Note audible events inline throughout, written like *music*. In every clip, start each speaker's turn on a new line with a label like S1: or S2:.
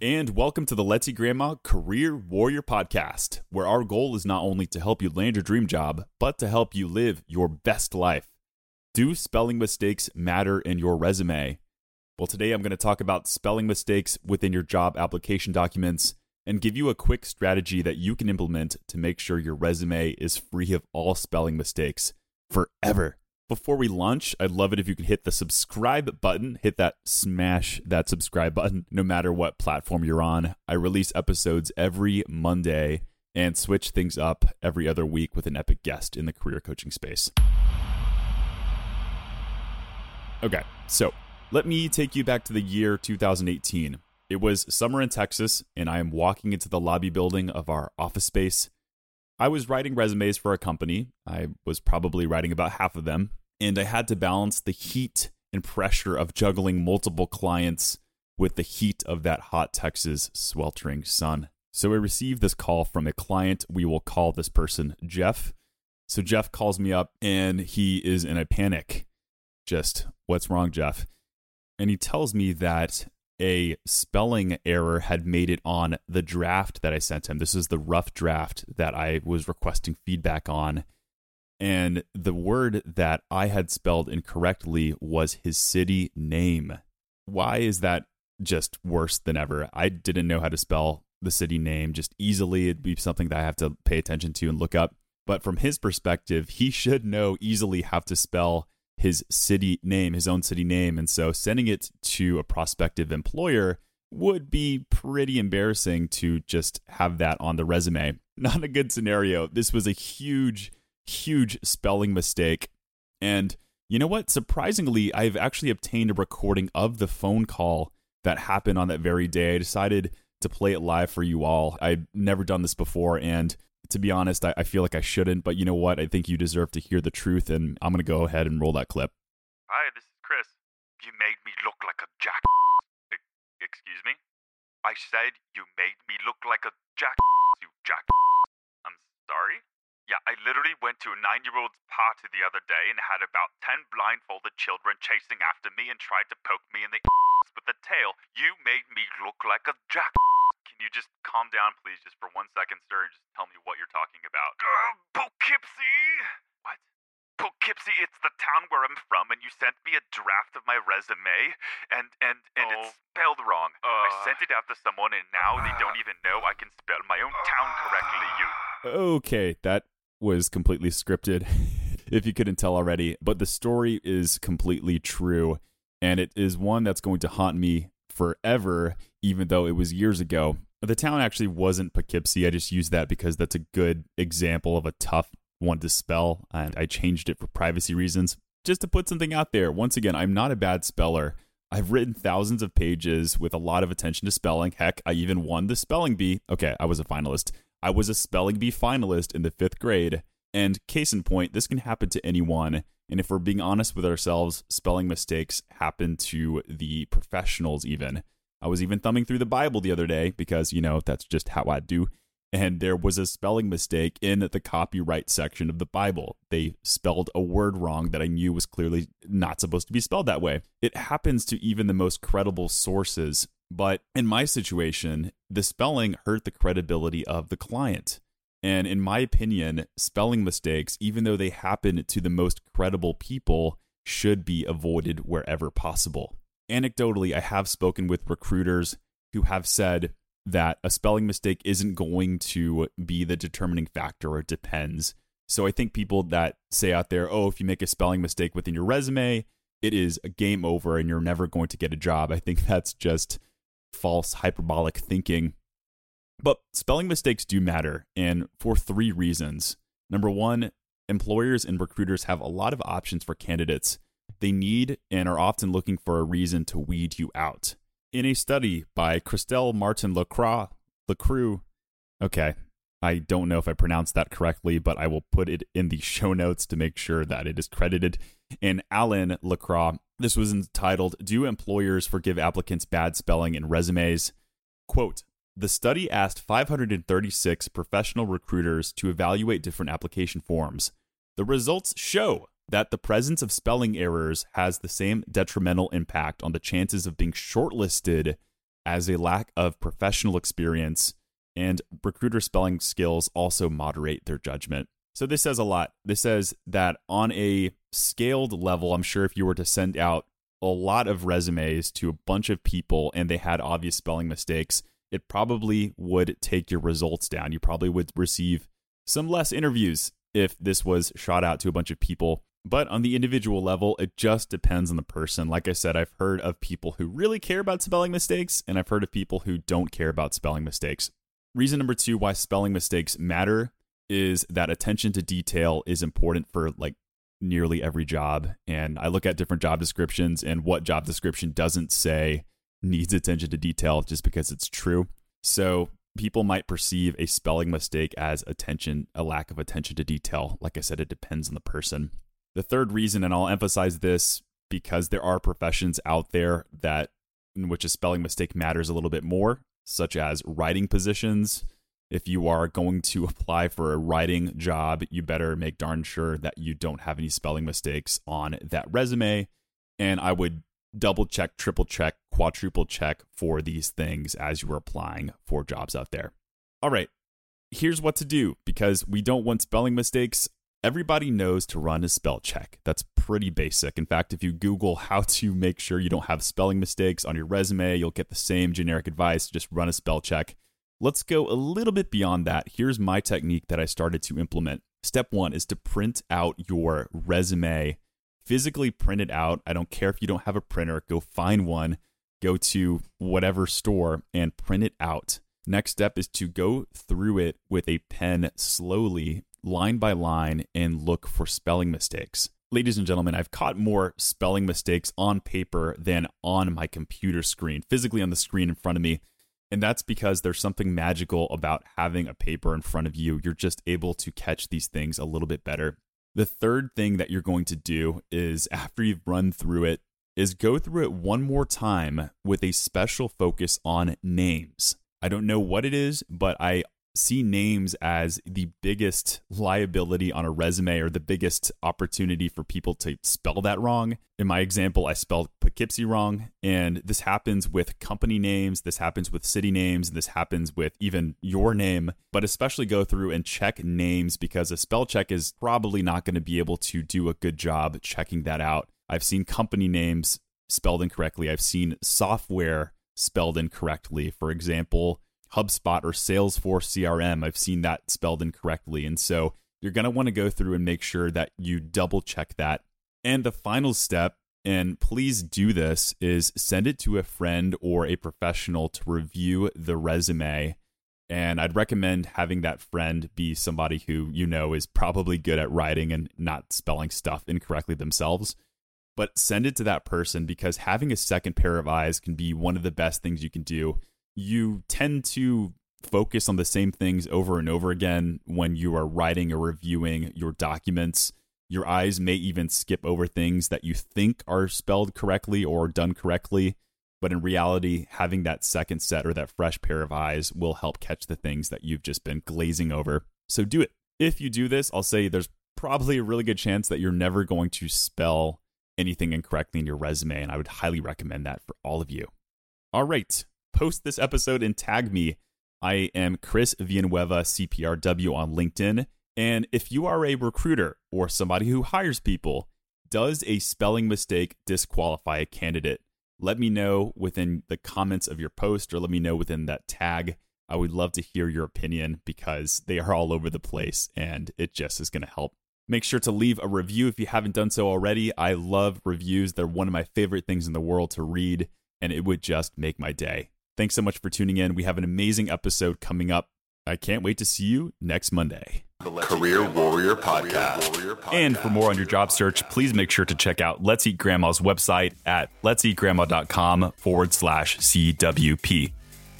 S1: And welcome to the Let's Eat Grandma Career Warrior Podcast, where our goal is not only to help you land your dream job, but to help you live your best life. Do spelling mistakes matter in your resume? Well, today I'm going to talk about spelling mistakes within your job application documents and give you a quick strategy that you can implement to make sure your resume is free of all spelling mistakes forever. Before we launch, I'd love it if you could hit the subscribe button, hit that smash that subscribe button, no matter what platform you're on. I release episodes every Monday and switch things up every other week with an epic guest in the career coaching space. Okay, so let me take you back to the year 2018. It was summer in Texas, and I am walking into the lobby building of our office space. I was writing resumes for a company. I was probably writing about half of them, and I had to balance the heat and pressure of juggling multiple clients with the heat of that hot Texas sweltering sun. So I received this call from a client. We will call this person Jeff. So Jeff calls me up and he is in a panic. Just, what's wrong, Jeff? And he tells me that a spelling error had made it on the draft that I sent him. This is the rough draft that I was requesting feedback on. And the word that I had spelled incorrectly was his city name. Why is that just worse than ever? I didn't know how to spell the city name just easily. It'd be something that I have to pay attention to and look up. But from his perspective, he should know easily how to spell his city name, his own city name. And so sending it to a prospective employer would be pretty embarrassing to just have that on the resume. *laughs* Not a good scenario. This was a huge, huge spelling mistake. And you know what? Surprisingly, I've actually obtained a recording of the phone call that happened on that very day. I decided to play it live for you all. I've never done this before, and to be honest, I, I, feel like I shouldn't, but you know what? I think you deserve to hear the truth, and I'm going to go ahead and roll that clip.
S2: Hi, this is Chris. You made me look like a jack. Excuse me? I said you made me look like a jack. You jack. I'm sorry? Yeah, I literally went to a nine year old's party the other day and had about 10 blindfolded children chasing after me and tried to poke me in the with a tail. You made me look like a jack. Can you just calm down, please, just for one second, sir, and just tell me what you're talking about? Uh, Poughkeepsie! What? Poughkeepsie, it's the town where I'm from, and you sent me a draft of my resume, and and and oh. it's spelled wrong. Uh, I sent it out to someone, and now uh, they don't even know I can spell my own town correctly. You.
S1: Okay, that was completely scripted. *laughs* if you couldn't tell already, but the story is completely true, and it is one that's going to haunt me forever, even though it was years ago. The town actually wasn't Poughkeepsie. I just used that because that's a good example of a tough one to spell, and I changed it for privacy reasons. Just to put something out there, once again, I'm not a bad speller. I've written thousands of pages with a lot of attention to spelling. Heck, I even won the spelling bee. Okay, I was a finalist. I was a spelling bee finalist in the fifth grade. And case in point, this can happen to anyone. And if we're being honest with ourselves, spelling mistakes happen to the professionals, even. I was even thumbing through the Bible the other day because, you know, that's just how I do. And there was a spelling mistake in the copyright section of the Bible. They spelled a word wrong that I knew was clearly not supposed to be spelled that way. It happens to even the most credible sources. But in my situation, the spelling hurt the credibility of the client. And in my opinion, spelling mistakes, even though they happen to the most credible people, should be avoided wherever possible. Anecdotally, I have spoken with recruiters who have said that a spelling mistake isn't going to be the determining factor or it depends. So I think people that say out there, oh, if you make a spelling mistake within your resume, it is a game over and you're never going to get a job. I think *laughs* that's just false hyperbolic thinking but spelling mistakes do matter, and for three reasons. Number one, employers and recruiters have a lot of options for candidates. They need and are often looking for a reason to weed you out. In a study by Christelle Martin Lacroix, Lacroix, okay, I don't know if I pronounced that correctly, but I will put it in the *laughs* show notes to make sure that it is credited. And Alan Lacroix, this was entitled Do Employers Forgive Applicants Bad Spelling in Resumes? Quote, the study asked 536 professional recruiters to evaluate different application forms. The results show that the presence of spelling errors has the same detrimental impact on the chances of being shortlisted as a lack of professional experience, and recruiter spelling skills also moderate their judgment. So this says a lot. This says that on a scaled level, I'm sure if you were to send out a lot of resumes to a bunch of people and they had obvious spelling mistakes, it probably would take your results down. You probably would receive some less interviews if this was shot out to a bunch of people. But on the individual level, it just depends on the person. Like I said, I've heard of people who really care about spelling mistakes, and I've heard of people who don't care about spelling mistakes. Reason number two why spelling mistakes matter is that attention to detail is important for like nearly every job. And I look at different job descriptions and what job description doesn't say needs attention to detail just because it's true. So people might perceive a spelling mistake as attention, a lack of attention to detail. Like I said, it depends on the person. The third reason, and I'll emphasize this because there are professions out there that in which a spelling mistake matters a little bit more, such as writing positions. If you are going to apply for a writing job, you better make darn sure that you don't have any spelling mistakes on that resume. And I would double check, triple check, quadruple check for these things as you are applying for jobs out there. All right, here's what to do because we don't want spelling mistakes. Everybody knows to run a spell check. That's pretty basic. In fact, if you Google how *laughs* to make sure you don't have spelling mistakes on your resume, you'll get the same generic advice just run a spell check. Let's go a little bit beyond that. Here's my technique that I started to implement. Step one is to print out your resume physically print it out. I don't care if you don't have a printer, go find one, go to whatever store and print it out. Next step is to go through it with a pen slowly, line by line, and look for spelling mistakes. Ladies and gentlemen, I've caught more spelling mistakes on paper than on my computer screen, physically on the screen in front of me. And that's because there's something magical about having a paper in front of you. You're just able to catch these things a little bit better. The third thing that you're going to do is after you've run through it, is go through it one more time with a special focus on names. I don't know what it is, but I see names as the biggest liability on a resume or the biggest opportunity for people to spell that wrong. In my example, I spelled Poughkeepsie wrong, and this happens with company names, this happens with city names, this happens with even your name, but especially go through and check names because a spell check is probably not going to be able to do a good job checking that out. I've seen company names spelled incorrectly. I've seen software spelled incorrectly. For example, HubSpot or Salesforce CRM. I've seen that spelled incorrectly. And so you're going to want to go through and make sure that you double check that. And the final step, and please do this, is send it to a friend or a professional to review the resume. And I'd recommend having that friend be somebody who you know is probably good at writing and not spelling stuff incorrectly themselves. But send it to that person because having a second pair of eyes can be one of the best things you can do you tend to focus on the same things over and over again when you are writing or reviewing your documents. Your eyes may even skip over things that you think are spelled correctly or done correctly. But in reality, having that second set or that fresh pair of eyes will help catch the things that you've just been glazing over. So do it. If you do this, I'll say there's probably a really good chance that you're never going to spell anything incorrectly in your resume. And I would highly recommend that for all of you. All right post this episode and tag me. I am Chris Villanueva, CPRW on LinkedIn. And if you are a recruiter or somebody who hires people, does a spelling mistake disqualify a candidate? Let me know within the comments of your post or let me know within that tag. I would love to hear your opinion because they are all over the place and it just is going to help. Make sure to leave a review if you haven't done so already. I love reviews, they're one of my favorite things in the world to read, and it would just make my day. Thanks so much for tuning in. We have an amazing episode coming up. I can't wait to see you next Monday.
S3: Career Warrior Podcast.
S1: And for more on your job search, please make sure to check out Let's Eat Grandma's website at let'seatgrandma.com forward slash CWP.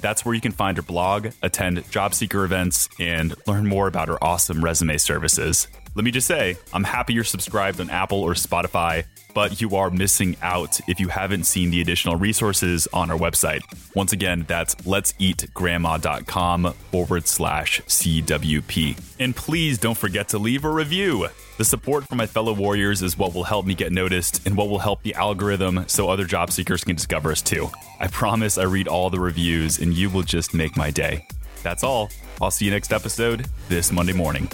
S1: That's where you can find her blog, attend job seeker events, and learn more about her awesome resume services. Let me just say, I'm happy you're subscribed on Apple or Spotify but you are missing out if you haven't seen the additional resources on our website. Once again, that's let'seatgrandma.com forward slash CWP. And please don't forget to leave a review. The support from my fellow warriors is what will help me get noticed and what will help the algorithm so other job seekers can discover us too. I promise I read all the reviews and you will just make my day. That's all. I'll see you next episode this Monday morning.